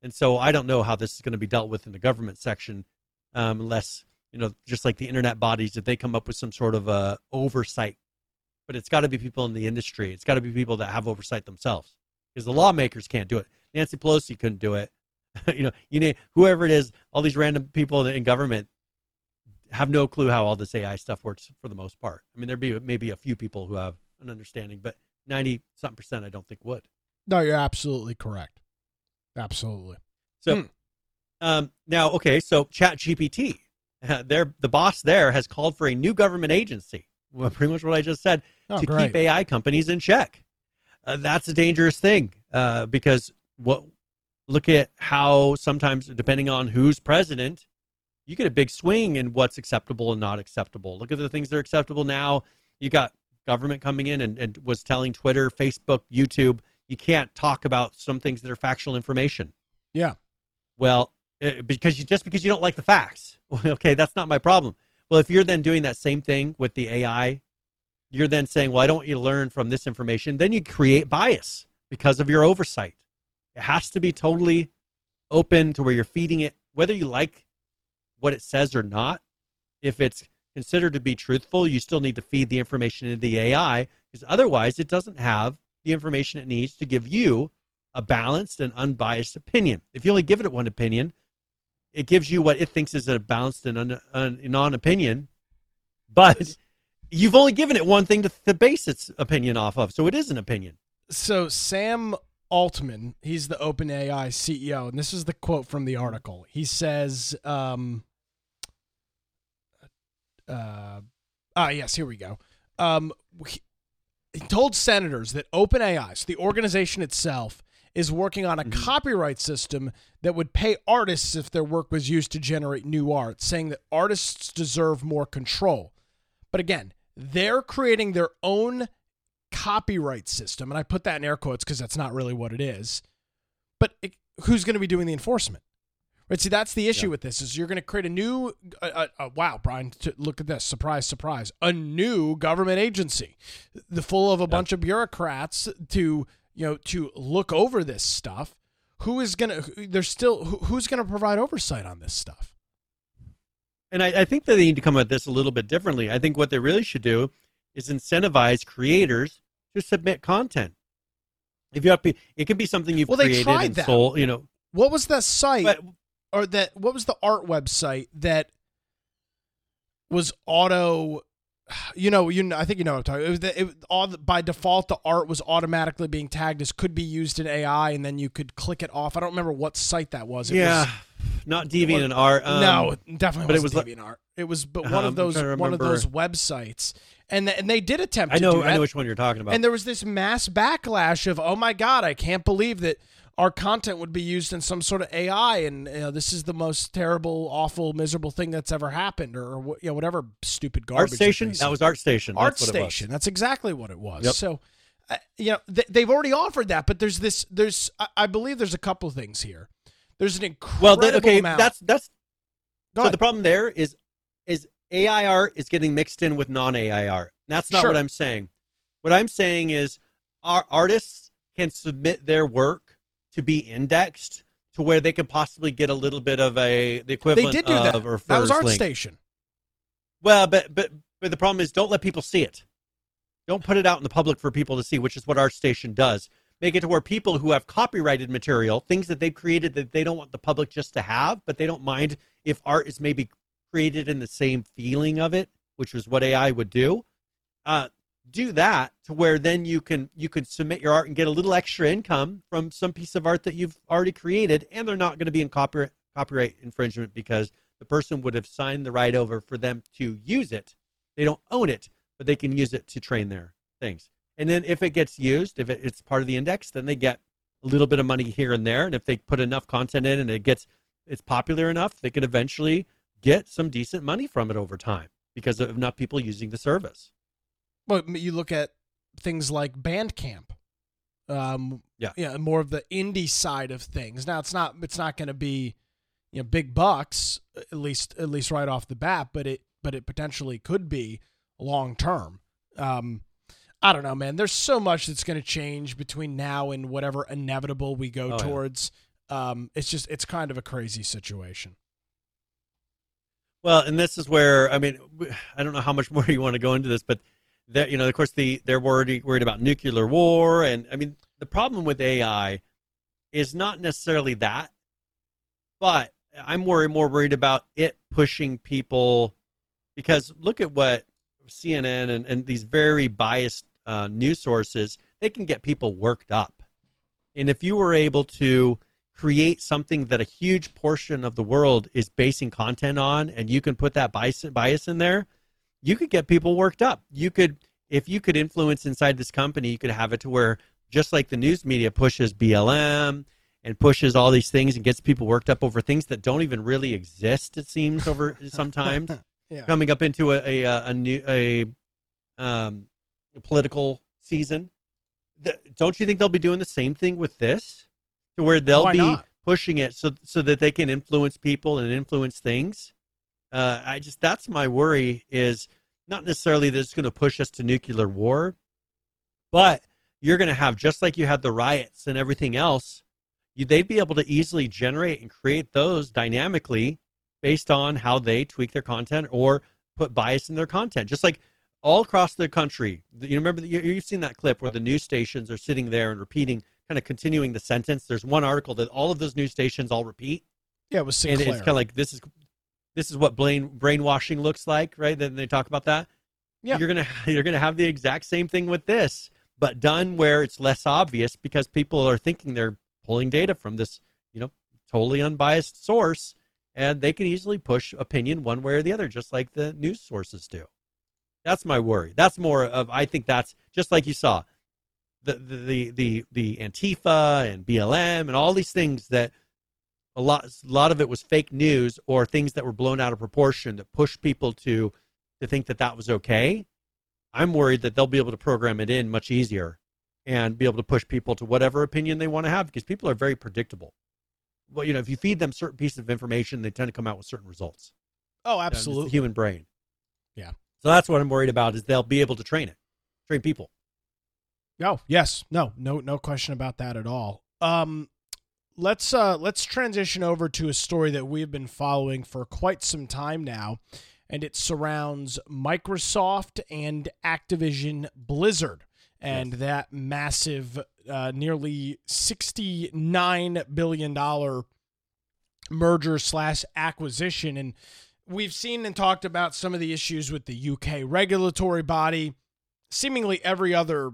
And so I don't know how this is going to be dealt with in the government section, um, unless you know, just like the internet bodies, if they come up with some sort of uh, oversight. But it's got to be people in the industry. It's got to be people that have oversight themselves, because the lawmakers can't do it. Nancy Pelosi couldn't do it. you know, you name whoever it is, all these random people in government have no clue how all this AI stuff works for the most part. I mean, there'd be maybe a few people who have an understanding, but ninety something percent, I don't think would. No, you're absolutely correct. Absolutely. So, Hmm. um, now, okay, so ChatGPT, uh, there, the boss there has called for a new government agency. Well, pretty much what I just said Oh, to great. keep AI companies in check. Uh, that's a dangerous thing uh, because what look at how sometimes depending on who's president, you get a big swing in what's acceptable and not acceptable. Look at the things that are acceptable now. You got government coming in and, and was telling Twitter, Facebook, YouTube, you can't talk about some things that are factual information. Yeah. Well, Uh, because you just because you don't like the facts. okay, that's not my problem. Well, if you're then doing that same thing with the AI, you're then saying, "Well, I don't want you to learn from this information." Then you create bias because of your oversight. It has to be totally open to where you're feeding it, whether you like what it says or not. If it's considered to be truthful, you still need to feed the information into the AI because otherwise, it doesn't have the information it needs to give you a balanced and unbiased opinion. If you only give it one opinion, it gives you what it thinks is a balanced and non-opinion, but you've only given it one thing to, to base its opinion off of, so it is an opinion. So Sam Altman, he's the OpenAI CEO, and this is the quote from the article. He says, um, uh, ah, yes, here we go. Um, he, he told senators that OpenAI, so the organization itself, is working on a Mhm. copyright system that would pay artists if their work was used to generate new art, saying that artists deserve more control. But again, they're creating their own copyright system, and I put that in air quotes because that's not really what it is. But it, who's going to be doing the enforcement? Right. See, that's the issue Yeah. with this: is you're going to create a new. Uh, uh, uh, wow, Brian! T- look at this! Surprise, surprise! A new government agency, the full of a bunch of bureaucrats to you know to look over this stuff. Who is going to? There's still who, who's going to provide oversight on this stuff? And I, I think that they need to come at this a little bit differently. I think what they really should do is incentivize creators to submit content. If you have, it could be something you've Well, they created tried and that. sold, you know. What was that site? But or that what was the art website that was auto you know you know, I think you know what I'm talking. It was the, it, all the, by default the art was automatically being tagged as could be used in AI, and then you could click it off. I don't remember what site that was. It yeah, was, not deviant and art. Um, no, definitely but it was DeviantArt. It was but Uh-huh, one I'm of those one of those websites, and th- and they did attempt. I to know, do I know which one you're talking about. And there was this mass backlash of, oh my god, I can't believe that our content would be used in some sort of AI, and you know, this is the most terrible, awful, miserable thing that's ever happened, or, or you know, whatever stupid garbage. Art that Station. That was Art Station. Art That's what it was. Station. That's exactly what it was. Yep. So, uh, you know, th- they've already offered that, but there's this. There's, I, I believe, there's a couple of things here. There's an incredible Well, then, okay, amount. that's that's Go so ahead. the problem there is is AI art is getting mixed in with non AI art. That's not Sure. what I'm saying. What I'm saying is our artists can submit their work to be indexed to where they could possibly get a little bit of a the equivalent. they did do that. of or That was first Art link. Station. Well, but but but the problem is don't let people see it. Don't put it out in the public for people to see, which is what ArtStation does. Make it to where people who have copyrighted material, things that they've created that they don't want the public just to have, but they don't mind if art is maybe created in the same feeling of it, which was what AI would do. Uh, do that to where then you can you could submit your art and get a little extra income from some piece of art that you've already created and they're not going to be in copyright copyright infringement because the person would have signed the right over for them to use it. They don't own it but they can use it to train their things. And then if it gets used if it's part of the index then they get a little bit of money here and there and if they put enough content in and it gets it's popular enough they could eventually get some decent money from it over time because of enough people using the service Well, you look at things like Bandcamp. Um, Yeah. yeah, more of the indie side of things. Now it's not it's not going to be you know big bucks at least at least right off the bat, but it but it potentially could be long term. Um, I don't know, man. There's so much that's going to change between now and whatever inevitable we go Oh, yeah. towards. Um, it's just it's kind of a crazy situation. Well, and this is where I mean, I don't know how much more you want to go into this, but that you know, of course, the they're worried worried about nuclear war, and I mean, the problem with AI is not necessarily that, but I'm worried more worried about it pushing people because look at what CNN and, and these very biased uh, news sources they can get people worked up, and if you were able to create something that a huge portion of the world is basing content on and you can put that bias, bias in there you could get people worked up you could if you could influence inside this company you could have it to where just like the news media pushes blm and pushes all these things and gets people worked up over things that don't even really exist it seems over sometimes Yeah. coming up into a a, a, a new a um political season Th- don't you think they'll be doing the same thing with this to where they'll Why be not? pushing it so so that they can influence people and influence things uh, i just that's my worry is not necessarily that it's going to push us to nuclear war but you're going to have just like you had the riots and everything else you, they'd be able to easily generate and create those dynamically based on how they tweak their content or put bias in their content. Just like all across the country you remember you- you've seen that clip where the news stations are sitting there and repeating kind of continuing the sentence. There's one article that all of those news stations all repeat. Yeah, it was Sinclair. and it's kind of like this is this is what brain brainwashing looks like right? Then they talk about that. Yeah. you're gonna you're gonna have the exact same thing with this but done where it's less obvious because people are thinking they're pulling data from this you know totally unbiased source and they can easily push opinion one way or the other just like the news sources do. That's my worry. That's more of i think that's just like you saw the the the the, the antifa and blm and all these things that a lot a lot of it was fake news or things that were blown out of proportion that pushed people to to think that that was okay i'm worried that they'll be able to program it in much easier and be able to push people to whatever opinion they want to have because people are very predictable well you know if you feed them certain pieces of information they tend to come out with certain results oh, You know, it's the absolutely. human brain Yeah. so that's what i'm worried about is they'll be able to train it train people Oh, yes. No, no, no question about that at all. Um, let's uh let's transition over to a story that we've been following for quite some time now, and it surrounds Microsoft and Activision Blizzard and that massive, uh, nearly sixty-nine billion dollar merger slash acquisition. And we've seen and talked about some of the issues with the UK regulatory body seemingly every other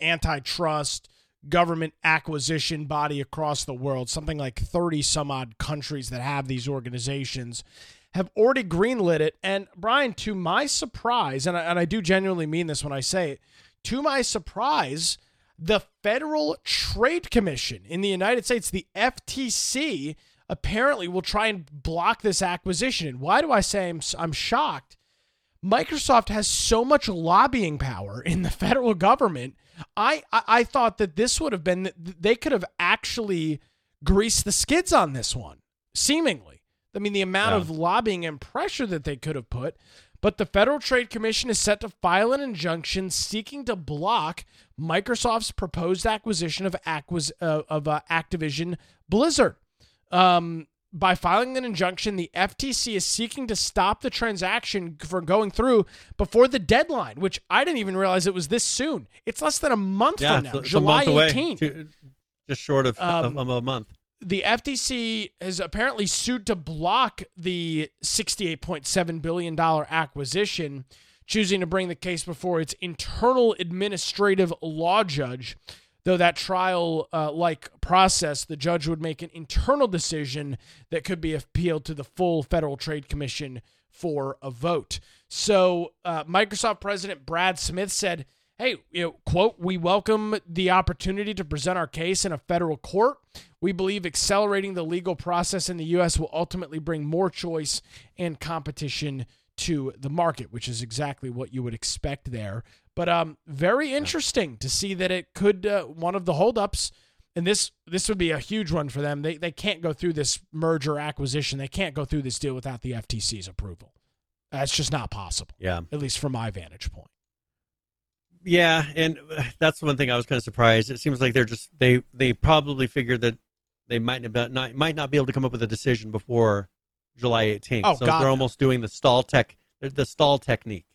antitrust government acquisition body across the world, something like 30 some odd countries that have these organizations, have already greenlit it. And Brian, to my surprise, and I, and I do genuinely mean this when I say it, to my surprise, the Federal Trade Commission in the United States, the FTC, apparently will try and block this acquisition. And why do I say I'm, I'm shocked? Microsoft has so much lobbying power in the federal government. I, I I thought that this would have been they could have actually greased the skids on this one, seemingly. I mean, the amount Yeah. of lobbying and pressure that they could have put. But the Federal Trade Commission is set to file an injunction seeking to block Microsoft's proposed acquisition of Acquis- uh, of uh, Activision Blizzard. Um, by filing an injunction, the FTC is seeking to stop the transaction from going through before the deadline, which I didn't even realize it was this soon. It's less than a month yeah from now, it's it's a July month away, 18th. Two- just short of, Um, of a month The FTC has apparently sued to block the $68.7 billion acquisition choosing to bring the case before its internal administrative law judge. Though that trial uh, like process, the judge would make an internal decision that could be appealed to the full Federal Trade Commission for a vote. So, uh, Microsoft President Brad Smith said, Hey, you know, quote, we welcome the opportunity to present our case in a federal court. We believe accelerating the legal process in the U.S. will ultimately bring more choice and competition to the market, which is exactly what you would expect there. But um, very interesting to see that it could uh, one of the holdups, and this this would be a huge one for them. They they can't go through this merger acquisition. They can't go through this deal without the FTC's approval. That's just not possible. Yeah, at least from my vantage point. Yeah, and uh, that's one thing I was kind of surprised. It seems like they're just they they probably figured that they might not, not might not be able to come up with a decision before July 18th. Oh, so God, they're almost doing the stall tech the stall technique,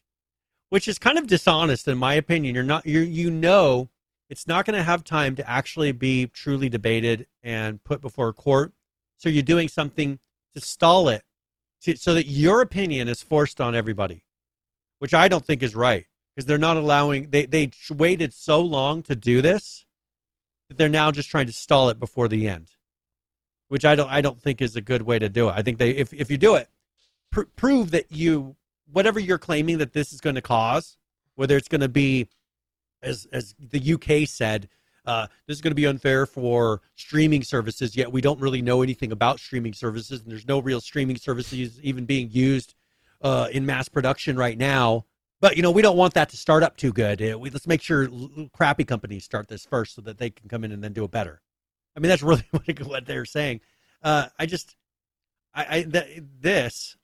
which is kind of dishonest in my opinion. You're not you you know it's not going to have time to actually be truly debated and put before a court. So you're doing something to stall it to, so that your opinion is forced on everybody, which I don't think is right because they're not allowing they they waited so long to do this that they're now just trying to stall it before the end which i don't i don't think is a good way to do it i think they if, if you do it pr- prove that you whatever you're claiming that this is going to cause whether it's going to be as as the uk said uh, this is going to be unfair for streaming services yet we don't really know anything about streaming services and there's no real streaming services even being used uh, in mass production right now but you know, we don't want that to start up too good. We, let's make sure l- crappy companies start this first, so that they can come in and then do it better. I mean, that's really what, they're saying. Uh, I just, I, I th- this,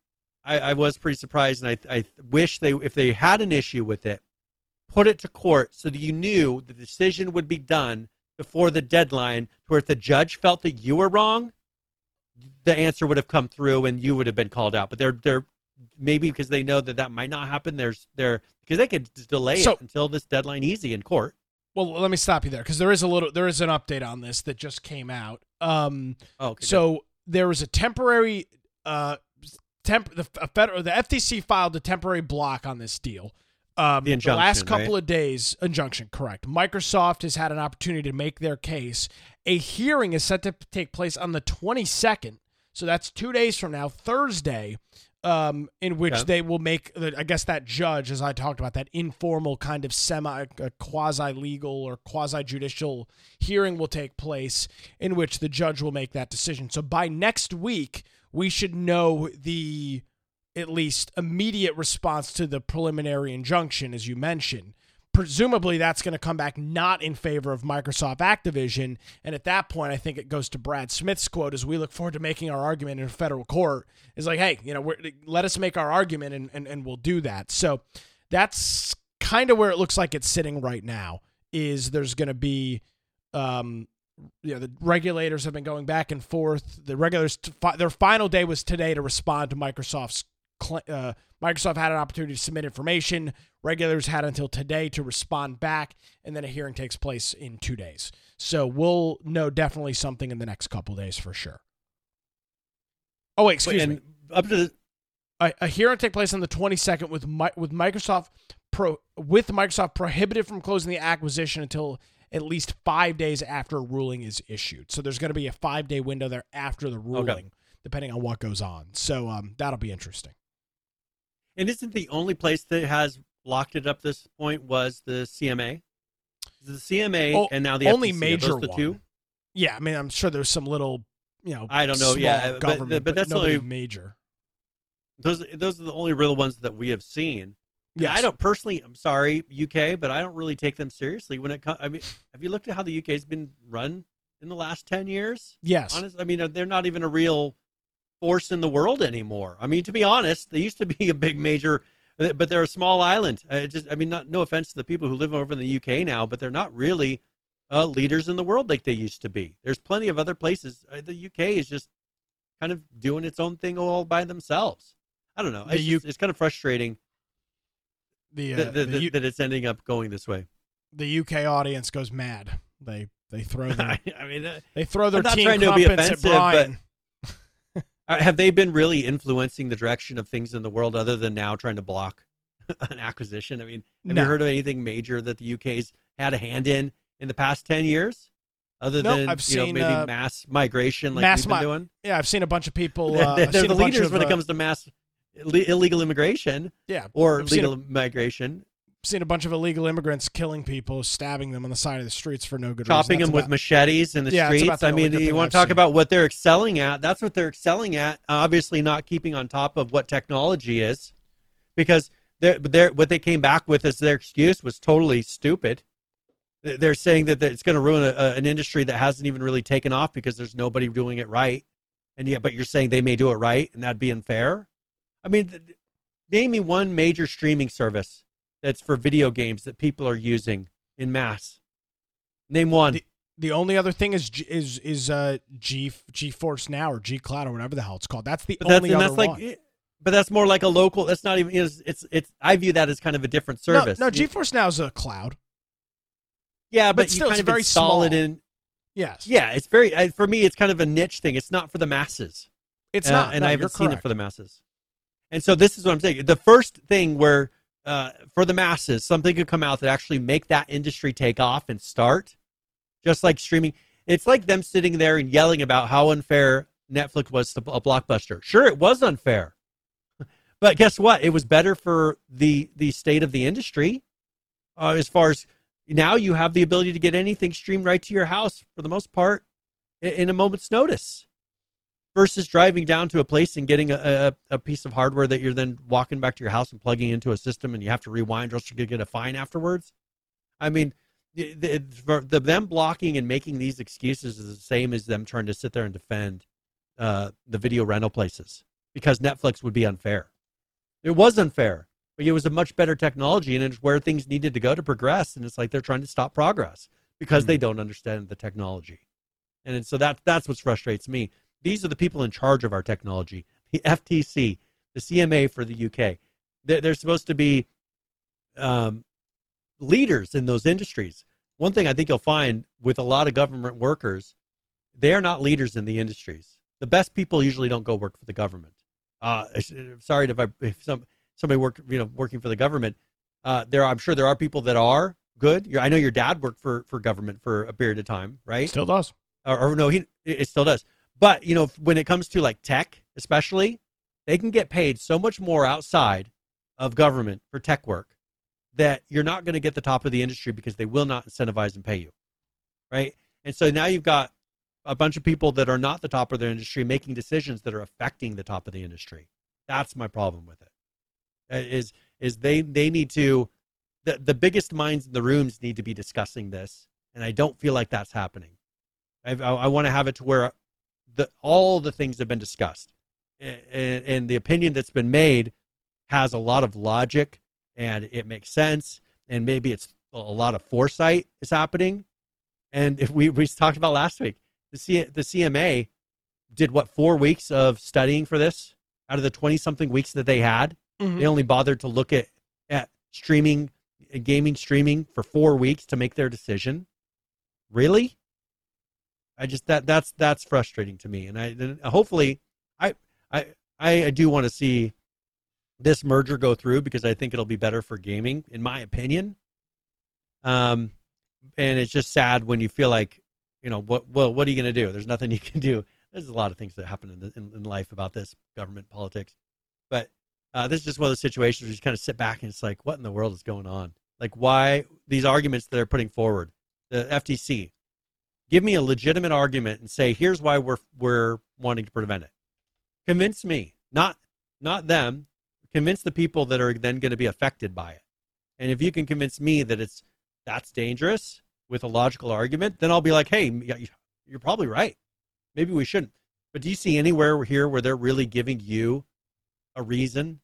I, I was pretty surprised, and I, I wish they, if they had an issue with it, put it to court so that you knew the decision would be done before the deadline. To where if the judge felt that you were wrong, the answer would have come through and you would have been called out. But they're they're maybe because they know that that might not happen. There's there because they could delay So- it until this deadline easy in court. Well, let me stop you there because there is a little there is an update on this that just came out. Um, Oh, okay, so there was a temporary uh temp the federal the FTC filed a temporary block on this deal. Um, The injunction, last couple right? of days injunction correct. Microsoft has had an opportunity to make their case. A hearing is set to take place on the 22nd. So that's 2 days from now, Thursday. Um, in which Okay. they will make, the- I guess, that judge, as I talked about, that informal kind of semi, uh, quasi legal or quasi judicial hearing will take place in which the judge will make that decision. So by next week, we should know the at least immediate response to the preliminary injunction, as you mentioned. Presumably, that's going to come back not in favor of Microsoft Activision. And at that point, I think it goes to Brad Smith's quote as we look forward to making our argument in federal court is like, hey, you know, let us make our argument and, and, and we'll do that. So that's kind of where it looks like it's sitting right now is there's going to be um, you know the regulators have been going back and forth. The regulators their final day was today to respond to Microsoft's. Cl- Uh, Microsoft had an opportunity to submit information. Regulators had until today to respond back, and then a hearing takes place in two days. So we'll know definitely something in the next couple days for sure. Oh wait, excuse and me. up to the A, a hearing take place on the 22nd with Mi- with Microsoft pro with Microsoft prohibited from closing the acquisition until at least five days after a ruling is issued. So there's going to be a five day window there after the ruling, depending on what goes on. So um, that'll be interesting. And isn't the only place that has locked it up this point was the CMA. The CMA Oh, and now the only FTC. Major the one. two. Yeah, I mean, I'm sure there's some little, you know, I don't know, yeah, but- government, but that's nobody only- major. Those those are the only real ones that we have seen. Yeah, I don't personally. I'm sorry, UK, but I don't really take them seriously when it comes. I mean, have you looked at how the UK has been run in the last ten years? Yes. Honest, I mean, they're not even a real force in the world anymore. I mean, to be honest, they used to be a big major, but they're a small island. Uh, just, I mean, not no offense to the people who live over in the UK now, but they're not really uh, leaders in the world like they used to be. There's plenty of other places. Uh, the UK is just kind of doing its own thing all by themselves. I don't know. It's, U- just- it's kind of frustrating The, uh, that, that, the, U- that it's ending up going this way. the UK audience goes mad. They they throw their I, I mean, uh, they throw their I'm not team trying to be offensive, but- Brian. Have they been really influencing the direction of things in the world other than now trying to block an acquisition? I mean, have No. you heard of anything major that the UK's had a hand in in the past ten years, other Nope, than I've you know maybe uh, mass migration like mass we've been mi- doing? Yeah, I've seen a bunch of people. They're, Uh, they're the leaders of, when it uh, comes to mass illegal immigration Yeah, or I've seen legal migration, seen a bunch of illegal immigrants killing people, stabbing them on the side of the streets for no good chopping reason. Chopping them with machetes in the Yeah, streets. the I mean, you want to talk seen. about what they're excelling at? That's what they're excelling at. Obviously, not keeping on top of what technology is, because they're, they're, what they came back with as their excuse was totally stupid. They're saying that it's going to ruin a, a- an industry that hasn't even really taken off because there's nobody doing it right, and yeah, but you're saying they may do it right, and that'd be unfair. I mean, th- name me one major streaming service that's for video games that people are using in mass. Name one. The- the only other thing is is is uh G GeForce Now or G Cloud or whatever the hell it's called. That's the But that's, only and other that's like, one. but that's more like a local. That's not even. It's, it's it's. I view that as kind of a different service. No, no, GeForce Now is a cloud. yeah, but, but still, kind it's of very small. in. Yes. Yeah, it's very for me. It's kind of a niche thing. It's not for the masses. It's Uh, not. and no, I haven't seen it for the masses. And so this is what I'm saying. The first thing where uh, for the masses, something could come out that actually make that industry take off and start, just like streaming. It's like them sitting there and yelling about how unfair Netflix was to a blockbuster. Sure, it was unfair, but guess what? It was better for the the state of the industry. Uh, as far as now, you have the ability to get anything streamed right to your house for the most part in, in a moment's notice versus driving down to a place and getting a, a, a piece of hardware that you're then walking back to your house and plugging into a system and you have to rewind or else you're going to get a fine afterwards. I mean, the, the, the, them blocking and making these excuses is the same as them trying to sit there and defend uh, the video rental places because Netflix would be unfair. It was unfair, but it was a much better technology and it's where things needed to go to progress. And it's like they're trying to stop progress because they don't understand the technology. And so that that's what frustrates me. These are the people in charge of our technology the FTC, the CMA for the UK. They're, they're supposed to be um, leaders in those industries. One thing I think you'll find with a lot of government workers, they are not leaders in the industries. The best people usually don't go work for the government. Uh, sorry if I if some somebody work you know working for the government. Uh, there, I'm sure there are people that are good. I know your dad worked for for government for a period of time, right? Still does. or, or no, he it still does. But you know, when it comes to like tech, especially, they can get paid so much more outside of government for tech work that you're not going to get the top of the industry because they will not incentivize and pay you, right? And so now you've got a bunch of people that are not the top of their industry making decisions that are affecting the top of the industry. That's my problem with it. Uh, Is is they they need to the the biggest minds in the rooms need to be discussing this, and I don't feel like that's happening. I, I, I want to have it to where the all the things have been discussed, and, and the opinion that's been made has a lot of logic and it makes sense, and maybe it's a lot of foresight is happening. And if we we talked about last week, the C, the CMA did what four weeks of studying for this out of the twenty something weeks that they had. Mhm. They only bothered to look at at streaming, gaming streaming for four weeks to make their decision. Really? I just that that's that's frustrating to me, and I and hopefully, I I I do want to see this merger go through because I think it'll be better for gaming, in my opinion. Um, and it's just sad when you feel like, you know, what well, what are you going to do? There's nothing you can do. There's a lot of things that happen in, the, in in life about this government politics, but uh, this is just one of the situations where you just kind of sit back and it's like, what in the world is going on? Like, why these arguments that they're putting forward? The FTC, give me a legitimate argument and say, here's why we're we're wanting to prevent it. Convince me, not not them. Convince the people that are then going to be affected by it. And if you can convince me that it's that's dangerous with a logical argument, then I'll be like, hey, you're probably right. Maybe we shouldn't. But do you see anywhere here where they're really giving you a reason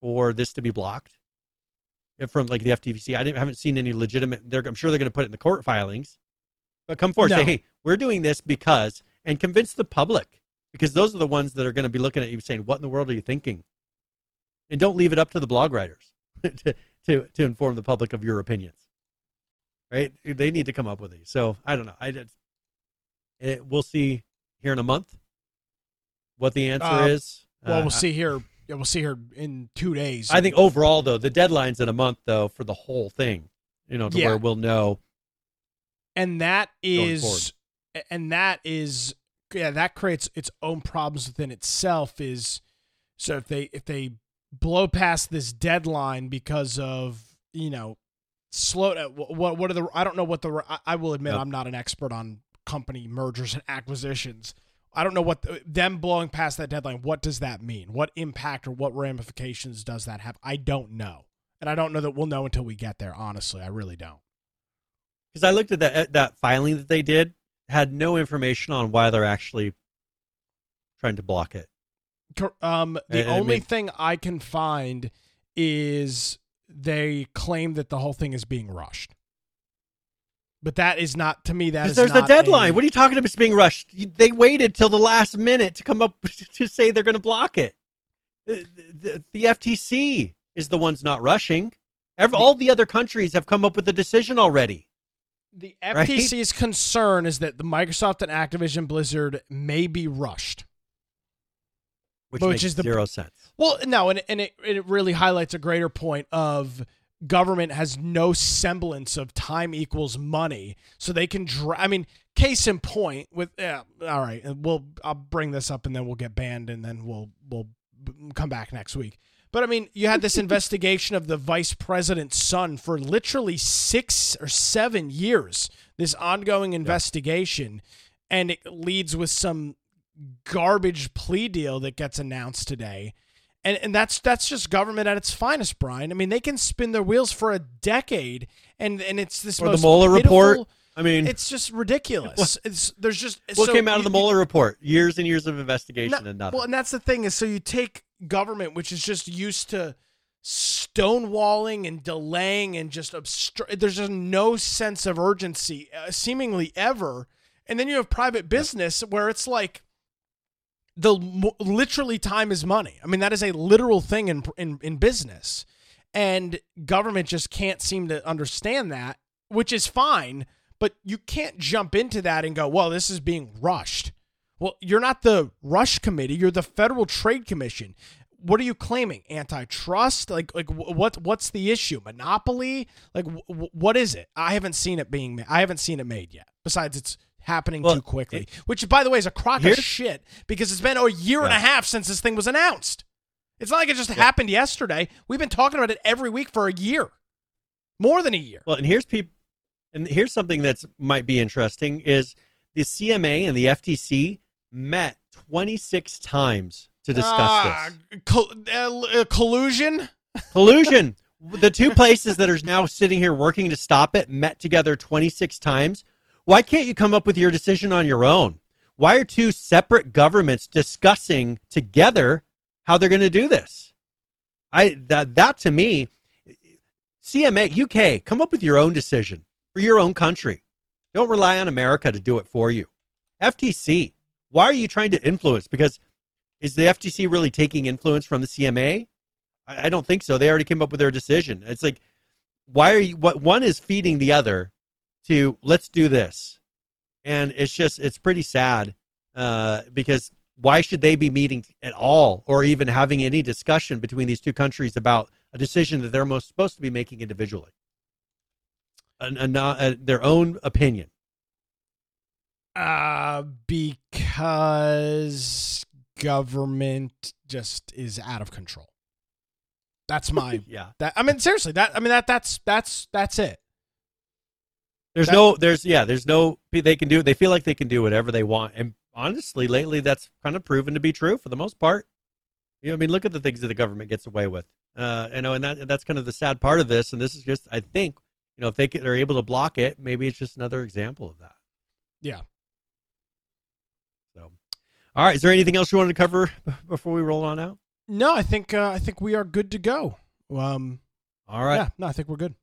for this to be blocked from like the FTC? I didn't, haven't seen any legitimate. I'm sure they're going to put it in the court filings. But come forward, No. say, hey, we're doing this because, and convince the public because those are the ones that are going to be looking at you saying, what in the world are you thinking? And don't leave it up to the blog writers to, to, to inform the public of your opinions. Right? They need to come up with these. So I don't know. I just, it, we'll see here in a month what the answer Uh, is. Well, Uh, we'll see here Yeah, we'll see her in two days. I think overall, though, the deadline's in a month, though, for the whole thing. You know, to Yeah. where we'll know. And that is and that is yeah that creates its own problems within itself is so if they if they blow past this deadline because of you know slow uh, what what are the I don't know what the I, I will admit Yep. I'm not an expert on company mergers and acquisitions. I don't know what the, them blowing past that deadline what does that mean? What impact or what ramifications does that have? I don't know. And I don't know that we'll know until we get there honestly. I really don't Because I looked at that that filing that they did, had no information on why they're actually trying to block it. Um, the And- and I only mean- thing I can find is they claim that the whole thing is being rushed. But that is not to me. That is there's a deadline. a- what are you talking about? It's being rushed. They waited till the last minute to come up to say they're going to block it. The, the, the FTC is the ones not rushing. Ev all the other countries have come up with a decision already. The right? FTC's concern is that the Microsoft and Activision Blizzard may be rushed. Which, Which makes is the- zero sense. Well, no, and and it it really highlights a greater point of government has no semblance of time equals money, so they can. Dra- I mean, case in point with yeah, all right, we'll I'll bring this up and then we'll get banned and then we'll we'll come back next week. But I mean, you had this investigation of the vice president's son for literally six or seven years. This ongoing investigation, and it leads with some garbage plea deal that gets announced today. And and that's that's just government at its finest, Brian. I mean, they can spin their wheels for a decade and and it's this Or the most Mueller pitiful- report. I mean, It's just ridiculous. It's there's just what so came out of the you- Mueller report? Years and years of investigation no, and nothing. Well, and that's the thing is, so you take government, which is just used to stonewalling and delaying and just obstru- There's just no sense of urgency, uh, seemingly ever. And then you have private business where it's like the literally time is money. I mean, that is a literal thing in in in business, and government just can't seem to understand that, which is fine. But you can't jump into that and go, "Well, this is being rushed." Well, you're not the rush committee. You're the Federal Trade Commission. What are you claiming? Antitrust? Like, like what? What's the issue? Monopoly? Like, wh- wh- what is it? I haven't seen it being. Ma- I haven't seen it made yet. Besides, it's happening Well, too quickly. Which, by the way, is a crock of shit because it's been a year and a half since this thing was announced. It's not like it just happened yesterday. We've been talking about it every week for a year, more than a year. Well, and here's people, and here's something that might be interesting is the CMA and the FTC met 26 times to discuss Ah, col- uh, uh, collusion. collusion. the two places that are now sitting here working to stop it met together 26 times. Why can't you come up with your decision on your own? Why are two separate governments discussing together how they're going to do this? I that that to me, CMA UK, come up with your own decision for your own country. Don't rely on America to do it for you. FTC, why are you trying to influence? Because is the FTC really taking influence from the CMA? I, I don't think so. They already came up with their decision. It's like, why are you? What one is feeding the other to let's do this, and it's just it's pretty sad uh, because why should they be meeting at all or even having any discussion between these two countries about a decision that they're most supposed to be making individually, a, a, not- a, their own opinion. Uh, because government just is out of control. That's my Yeah, that. I mean, seriously, that I mean that that's that's that's it. there's That- no, there's yeah, there's no. They can do. They feel like they can do whatever they want, and honestly, lately that's kind of proven to be true for the most part. You know, I mean, look at the things that the government gets away with. Uh, you know, and that that's kind of the sad part of this. And this is just, I think, you know, if they can, they're able to block it, maybe it's just another example of that. Yeah. So, all right, is there anything else you wanted to cover before we roll on out? No, I think uh, I think we are good to go. Um, All right, yeah, no, I think we're good.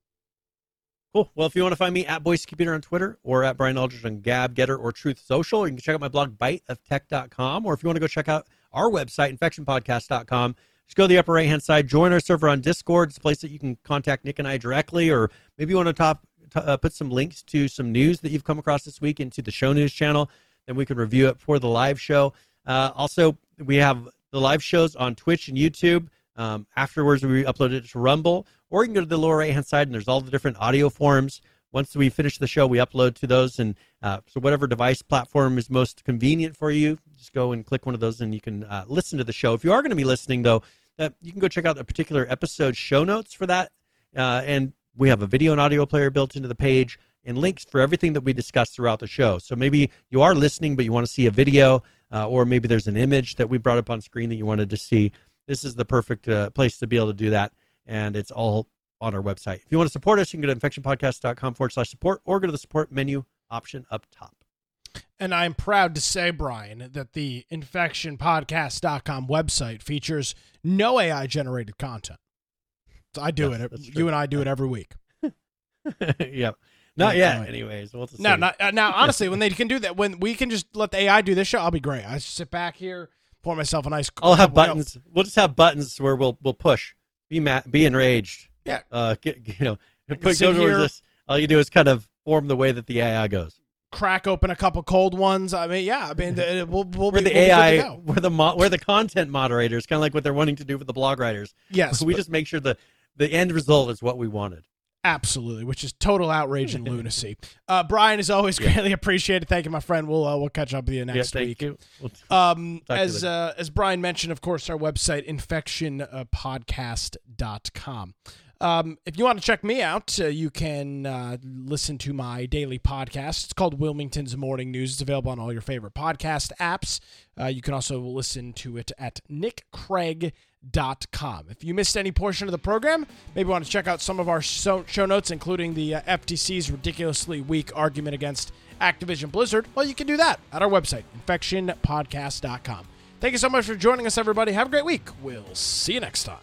cool. Well, if you want to find me at Boise Computer on Twitter or at Brian Aldridge on Gab, Gettr, or Truth Social, you can check out my blog, biteoftech.com. Or if you want to go check out our website, infectionpodcast.com, just go to the upper right hand side, join our server on Discord. It's a place that you can contact Nick and I directly, or maybe you want to top, uh, put some links to some news that you've come across this week into the show news channel. Then we can review it for the live show. Uh, also, we have the live shows on Twitch and YouTube. Um, afterwards, we upload it to Rumble, or you can go to the lower right hand side and there's all the different audio forms. Once we finish the show, we upload to those, and uh, so whatever device platform is most convenient for you, just go and click one of those, and you can uh, listen to the show. If you are going to be listening, though, uh, you can go check out the particular episode show notes for that, uh, and we have a video and audio player built into the page and links for everything that we discussed throughout the show. So maybe you are listening, but you want to see a video, uh, or maybe there's an image that we brought up on screen that you wanted to see. This is the perfect uh, place to be able to do that, and it's all on our website. If you want to support us, you can go to infectionpodcast.com forward slash support or go to the support menu option up top. And I'm proud to say, Brian, that the infectionpodcast.com website features no AI generated content. So I do Yes, it. You and I do it every week. yep. Not yet, anyways. We'll No, not, uh, now, honestly, when they can do that, when we can just let the AI do this show, I'll be great. I just sit back here, pour myself a nice. I'll have buttons. We'll just have buttons where we'll we'll push. Be mad, be enraged. Yeah. Uh, get, you know, put, go towards this. All you do is kind of form the way that the AI goes. crack open a couple cold ones. I mean, yeah. I mean, the, we'll, we'll We're be, the we'll be good to AI. go. We're the mo- we're the content moderators, kind of like what they're wanting to do for the blog writers. Yes, we but- just make sure the the end result is what we wanted. Absolutely, which is total outrage and lunacy. Uh, Brian is always greatly appreciated. Thank you, my friend. We'll uh, we'll catch up with you next yeah, thank week. you. We'll- Um, Talk you as uh, as Brian mentioned, of course, our website infectionpodcast.com. Um, if you want to check me out, uh, you can uh, listen to my daily podcast. It's called Wilmington's Morning News. It's available on all your favorite podcast apps. Uh, you can also listen to it at nickcraig.com. If you missed any portion of the program, maybe want to check out some of our show, notes, including the uh, FTC's ridiculously weak argument against Activision Blizzard, well, you can do that at our website, infectionpodcast.com. Thank you so much for joining us, everybody. Have a great week. We'll see you next time.